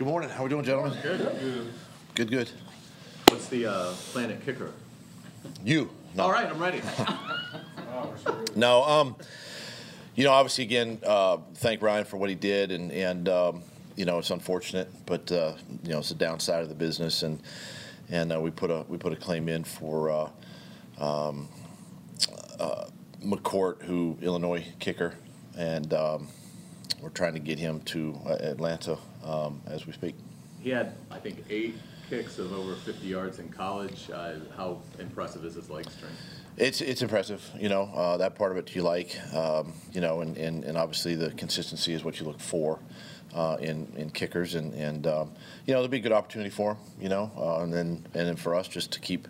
Good morning. How are we doing, gentlemen? Good. Good, good. What's the uh, plan at kicker? You. No. All right, I'm ready. No. Um, you know, obviously, again, uh, thank Ryan for what he did, and and um, you know, it's unfortunate, but uh, you know, it's the downside of the business, and and uh, we put a we put a claim in for uh, um, uh, McCourt, who Illinois kicker, and um, we're trying to get him to uh, Atlanta um, as we speak. he had, I think, eight kicks of over 50 yards in college. Uh, how impressive is his leg strength? It's it's impressive, you know. Uh, that part of it you like, um, you know, and, and, and obviously the consistency is what you look for uh, in in kickers, and and um, you know there'll be a good opportunity for him, you know, uh, and then and then for us just to keep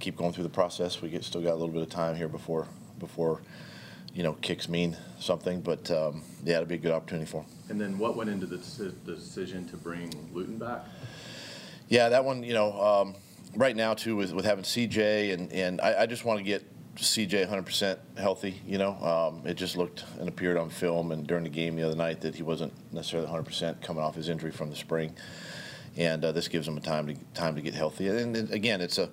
keep going through the process. We get still got a little bit of time here before before you know kicks mean something, but um, yeah, it'll be a good opportunity for him. And then what went into the, the decision to bring Luton back? Yeah, that one, you know, um, right now too with, with having CJ and and I, I just want to get CJ 100% healthy. You know, um, it just looked and appeared on film and during the game the other night that he wasn't necessarily 100% coming off his injury from the spring, and uh, this gives him a time to time to get healthy. And, and again, it's a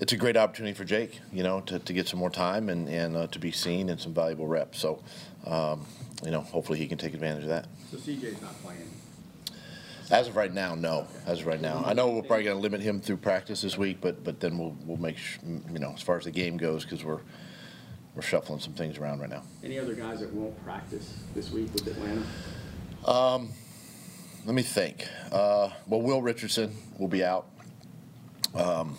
it's a great opportunity for Jake, you know, to, to get some more time and, and uh, to be seen and some valuable reps. So, um, you know, hopefully he can take advantage of that. So CJ's not playing. As of right now, no. As of right now, I know we're probably going to limit him through practice this week, but but then we'll we'll make sh- you know as far as the game goes because we're we're shuffling some things around right now. Any other guys that won't practice this week with Atlanta? Um, Let me think. Uh, well, Will Richardson will be out. Um,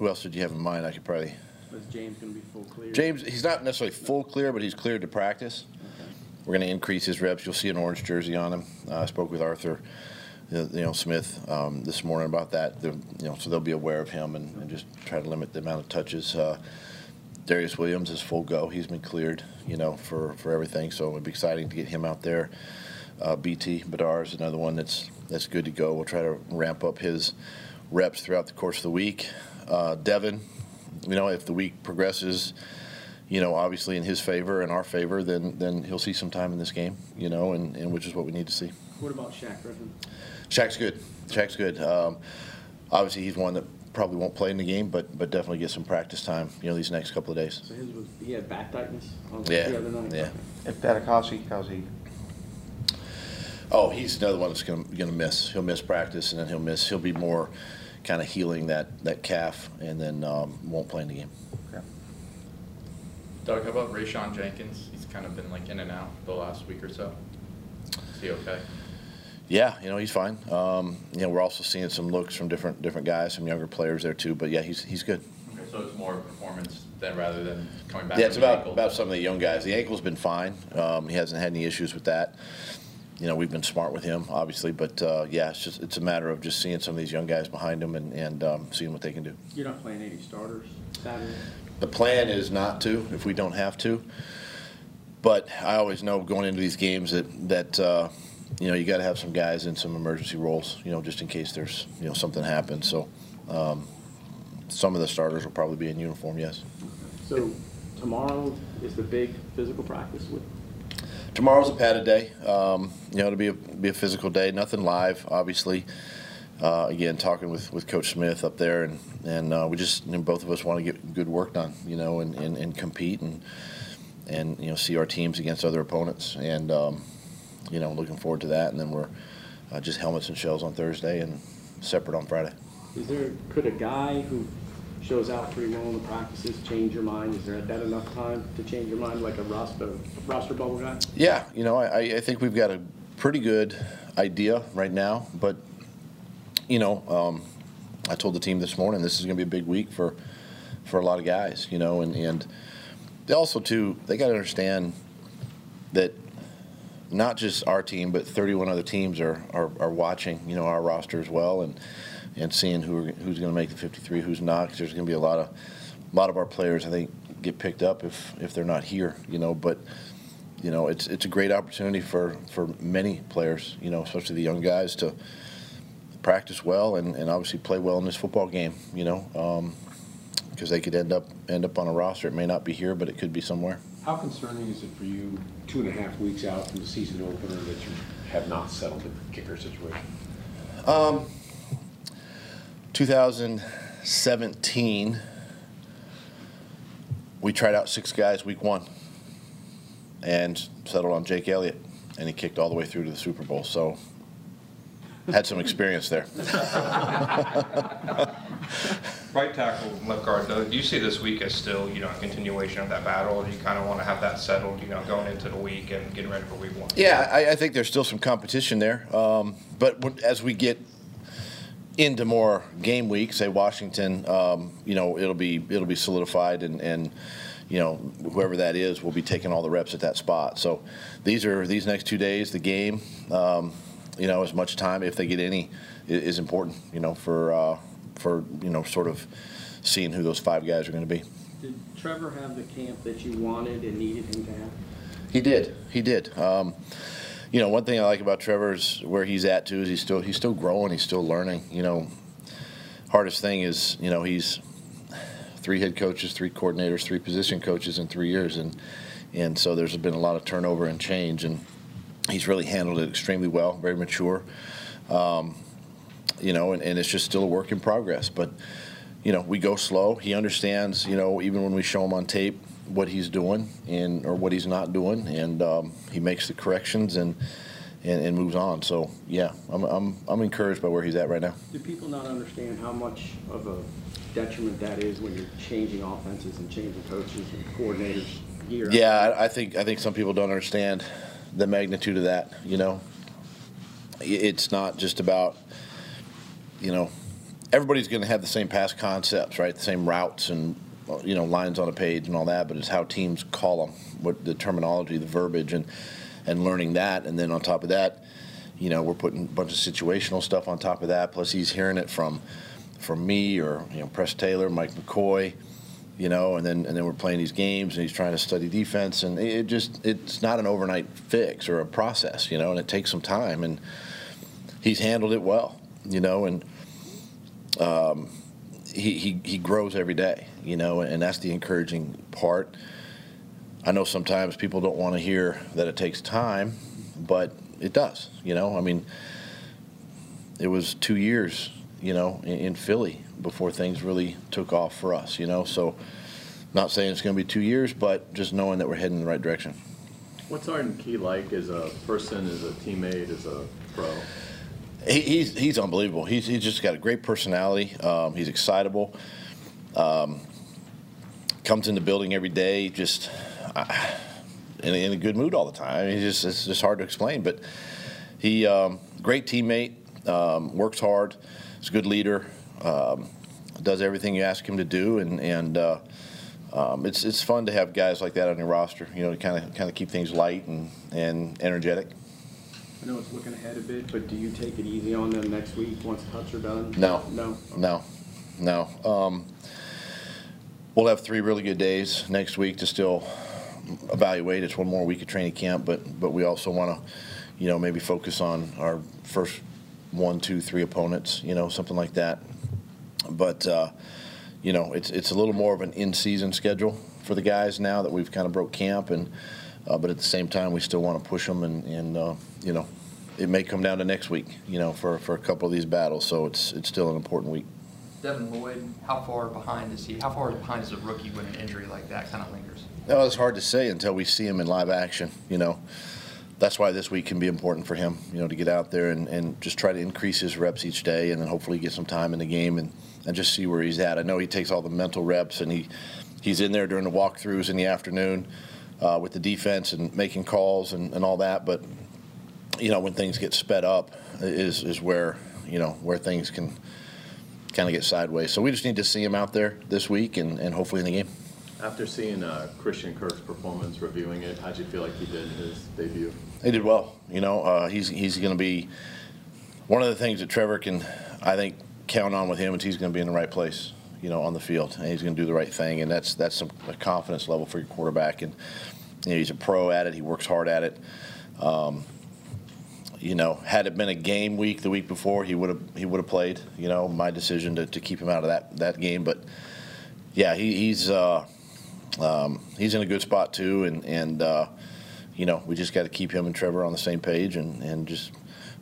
who else did you have in mind? I could probably James going to be full clear? James. He's not necessarily full clear, but he's cleared to practice. Okay. We're going to increase his reps. You'll see an orange jersey on him. Uh, I spoke with Arthur, uh, you know, Smith um, this morning about that. They're, you know, so they'll be aware of him and, and just try to limit the amount of touches. Uh, Darious Williams is full go. He's been cleared, you know, for, for everything. So it'd be exciting to get him out there. Uh, BT Badar is another one that's that's good to go. We'll try to ramp up his reps throughout the course of the week. Uh, Devin, you know, if the week progresses, you know, obviously in his favor and our favor, then then he'll see some time in this game, you know, and, and which is what we need to see. What about Shaq Griffin? Shaq's good. Shaq's good. Um, obviously, he's one that probably won't play in the game, but but definitely get some practice time, you know, these next couple of days. So his was he had back tightness on Yeah, the other night. yeah. Okay. If Patakowski, how's he? Oh, he's another one that's going to miss. He'll miss practice, and then he'll miss. He'll be more kind of healing that that calf, and then um, won't play in the game. Okay. Doug, how about Rayshawn Jenkins? He's kind of been like in and out the last week or so. Is he okay? Yeah, you know he's fine. Um, you know we're also seeing some looks from different different guys, some younger players there too. But yeah, he's he's good. Okay, so it's more performance than rather than coming back. Yeah, it's about ankle. about some of the young guys. The ankle's been fine. Um, he hasn't had any issues with that. You know, we've been smart with him, obviously, but uh, yeah, it's just it's a matter of just seeing some of these young guys behind him and and um, seeing what they can do. You're not playing any starters Saturday. The plan is not to if we don't have to. But I always know going into these games that that uh, you know you got to have some guys in some emergency roles, you know, just in case there's you know something happens. So um, some of the starters will probably be in uniform, yes. So tomorrow is the big physical practice with. Tomorrow's a padded day. Um, you know, it'll be a, be a physical day. Nothing live, obviously. Uh, again, talking with, with Coach Smith up there, and and uh, we just you know, both of us want to get good work done, you know, and, and, and compete and and you know see our teams against other opponents, and um, you know looking forward to that. And then we're uh, just helmets and shells on Thursday, and separate on Friday. Is there could a guy who shows out pretty well in the practices change your mind? Is there that enough time to change your mind, like a roster roster bubble guy? Yeah, you know, I, I think we've got a pretty good idea right now, but you know, um, I told the team this morning this is going to be a big week for for a lot of guys, you know, and and they also too they got to understand that not just our team, but 31 other teams are, are, are watching, you know, our roster as well, and and seeing who are, who's going to make the 53, who's not. 'cause there's going to be a lot of a lot of our players, I think, get picked up if if they're not here, you know. But you know, it's it's a great opportunity for for many players, you know, especially the young guys to practice well and, and obviously play well in this football game, you know, um, because they could end up end up on a roster. It may not be here, but it could be somewhere. How concerning is it for you, two and a half weeks out from the season opener, that you're have not settled the kicker situation? Um, 2017, we tried out six guys week one and settled on Jake Elliott, and he kicked all the way through to the Super Bowl. So, had some experience there. Right tackle, left guard, though, do you see this week as still, you know, a continuation of that battle? Do you kind of want to have that settled, you know, going into the week and getting ready for week one? Yeah, I, I think there's still some competition there. Um, but when, as we get into more game weeks, say Washington, um, you know, it'll be it'll be solidified, and, and you know whoever that is will be taking all the reps at that spot. So these are these next two days. The game, um, you know, as much time if they get any is important. You know, for uh, for you know sort of seeing who those five guys are going to be. Did Trevor have the camp that you wanted and needed him to have? He did. He did. Um, you know, one thing I like about Trevor is where he's at too. Is he's still he's still growing. He's still learning. You know, hardest thing is you know he's three head coaches, three coordinators, three position coaches in three years, and and so there's been a lot of turnover and change, and he's really handled it extremely well. Very mature. Um, you know, and, and it's just still a work in progress, but you know, we go slow. He understands, you know, even when we show him on tape what he's doing and or what he's not doing, and um, he makes the corrections and, and and moves on. So yeah, I'm I'm I'm encouraged by where he's at right now. Do people not understand how much of a detriment that is when you're changing offenses and changing coaches and coordinators year? Yeah, I, I think I think some people don't understand the magnitude of that. You know, it's not just about you know everybody's going to have the same pass concepts, right? The same routes and you know lines on a page and all that, but it's how teams call them, what the terminology, the verbiage, and and learning that, and then on top of that, you know, we're putting a bunch of situational stuff on top of that. Plus, he's hearing it from from me or you know Press Taylor, Mike McCoy, you know, and then and then we're playing these games, and he's trying to study defense, and it just it's not an overnight fix or a process, you know, and it takes some time, and he's handled it well, you know, and um, he, he grows every day, you know, and that's the encouraging part. I know sometimes people don't want to hear that it takes time, but it does, you know. I mean, it was two years, you know, in, in Philly before things really took off for us, you know. So, not saying it's going to be two years, but just knowing that we're heading in the right direction. What's Arden Key like as a person, as a teammate, as a pro? He, he's he's unbelievable. He's he's just got a great personality. Um, he's excitable. Um, comes in the building every day, just uh, in, in a good mood all the time. He's just it's just hard to explain, but he um, great teammate. Um, works hard. He's a good leader. Um, does everything you ask him to do, and and. Uh, um, it's it's fun to have guys like that on your roster, you know, to kind of kind of keep things light and, and energetic. I know it's looking ahead a bit, but do you take it easy on them next week once the cuts are done? No. No? No, no. Um, we'll have three really good days next week to still evaluate. It's one more week of training camp, but but we also want to, you know, maybe focus on our first one, two, three opponents. You know, something like that. But uh, you know, it's it's a little more of an in-season schedule for the guys now that we've kind of broke camp, and uh, but at the same time, we still want to push them, and and uh, you know, it may come down to next week. You know, for for a couple of these battles, so it's it's still an important week. Devin Lloyd, how far behind is he? How far behind is a rookie when an injury like that kind of lingers? No, it's hard to say until we see him in live action. You know, that's why this week can be important for him. You know, to get out there and, and just try to increase his reps each day, and then hopefully get some time in the game and, and just see where he's at. I know he takes all the mental reps, and he he's in there during the walkthroughs in the afternoon uh, with the defense and making calls and, and all that. But you know, when things get sped up, is is where you know where things can kind of get sideways. So we just need to see him out there this week and, and hopefully in the game. After seeing uh, Christian Kirk's performance, reviewing it, how'd you feel like he did his debut? He did well. You know, uh, he's he's going to be one of the things that Trevor can, I think, count on with him is he's going to be in the right place. You know, on the field, and he's going to do the right thing, and that's that's some a confidence level for your quarterback. And you know, he's a pro at it. He works hard at it. Um, you know, had it been a game week the week before, he would have he would have played. You know, my decision to, to keep him out of that that game, but yeah, he, he's uh, um, he's in a good spot too, and and uh, you know, we just got to keep him and Trevor on the same page and, and just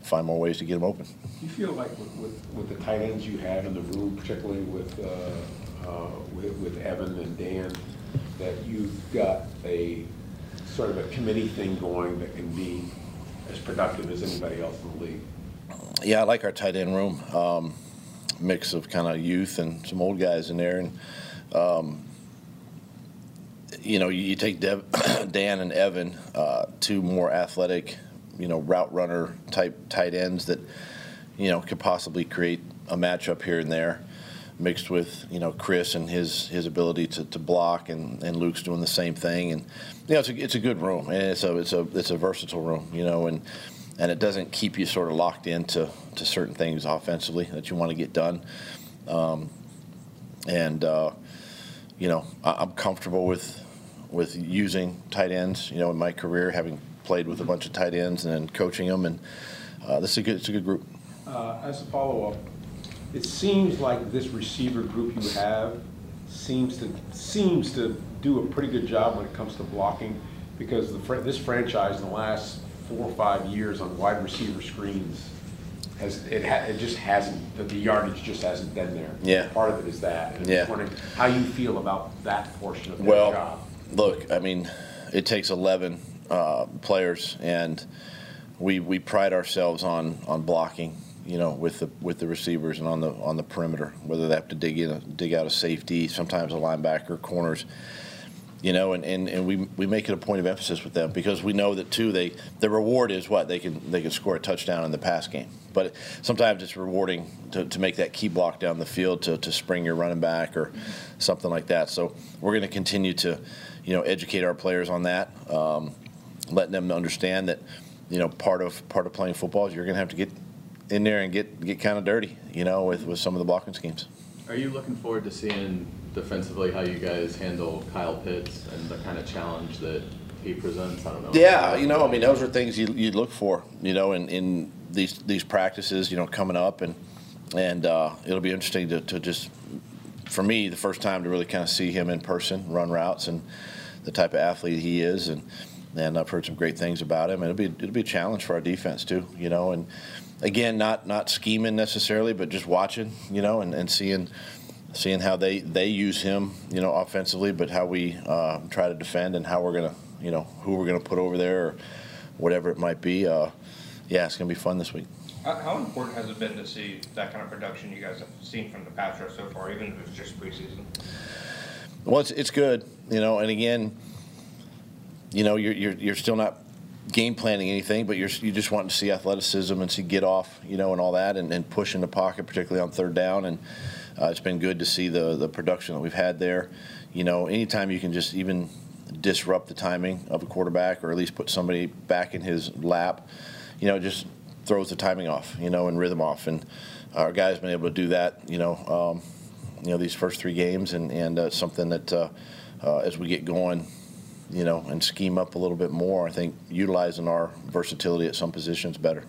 find more ways to get them open. You feel like with, with, with the tight ends you have in the room, particularly with, uh, uh, with, with Evan and Dan, that you've got a, sort of a committee thing going that can be as productive as anybody else in the league? Yeah, I like our tight end room. Um, mix of kind of youth and some old guys in there. And, um, you know, you, you take Dev, Dan and Evan, uh, two more athletic, you know, route runner type tight ends that, you know, could possibly create a matchup here and there. Mixed with you know Chris and his his ability to, to block and, and Luke's doing the same thing and you know it's a, it's a good room and it's a it's a it's a versatile room you know and and it doesn't keep you sort of locked into to certain things offensively that you want to get done. Um, and uh, you know, I, I'm comfortable with with using tight ends. You know, in my career, having played with a bunch of tight ends and then coaching them, and uh, this is a good it's a good group. Uh, As a follow-up, it seems like this receiver group you have seems to, seems to do a pretty good job when it comes to blocking, because the, this franchise in the last four or five years on wide receiver screens has, it ha, it just hasn't, the- the yardage just hasn't been there. Yeah. Part of it is that. And I'm Yeah. wondering how you feel about that portion of their Well, job. look, I mean, it takes 11 uh, players, and we we pride ourselves on on blocking. You know, with the with the receivers and on the on the perimeter, whether they have to dig in, dig out a safety, sometimes a linebacker, corners. You know, and, and, and we, we make it a point of emphasis with them because we know that too they the reward is what they can they can score a touchdown in the pass game, but sometimes it's rewarding to, to make that key block down the field to, to spring your running back or something like that. So we're going to continue to, you know, educate our players on that, um, letting them understand that, you know, part of part of playing football is you're going to have to get in there and get get kind of dirty, you know, with, with some of the blocking schemes. Are you looking forward to seeing defensively how you guys handle Kyle Pitts and the kind of challenge that he presents? I don't know. Yeah, you know, I mean, those are things you you look for, you know, in, in these these practices, you know, coming up, and and uh, it'll be interesting to, to just, for me, the first time to really kind of see him in person, run routes, and the type of athlete he is, and and I've heard some great things about him. And it'll be it'll be a challenge for our defense too, you know, and again, not not scheming necessarily, but just watching, you know, and, and seeing seeing how they, they use him, you know, offensively, but how we uh, try to defend and how we're gonna, you know, who we're gonna put over there or whatever it might be. Uh, yeah, it's gonna be fun this week. How, how important has it been to see that kind of production you guys have seen from the pass rush so far, even if it's just preseason? Well, it's, it's good, you know, and again, you know, you're, you're, you're still not game planning anything, but you're, you just want to see athleticism and see get off, you know, and all that, and, and push in the pocket, particularly on third down. And uh, it's been good to see the, the production that we've had there. You know, anytime you can just even disrupt the timing of a quarterback or at least put somebody back in his lap, you know, just throws the timing off, you know, and rhythm off. And our guys been able to do that, you know, um, you know, these first three games, and and uh, something that uh, uh, as we get going, you know, and scheme up a little bit more, I think utilizing our versatility at some positions better.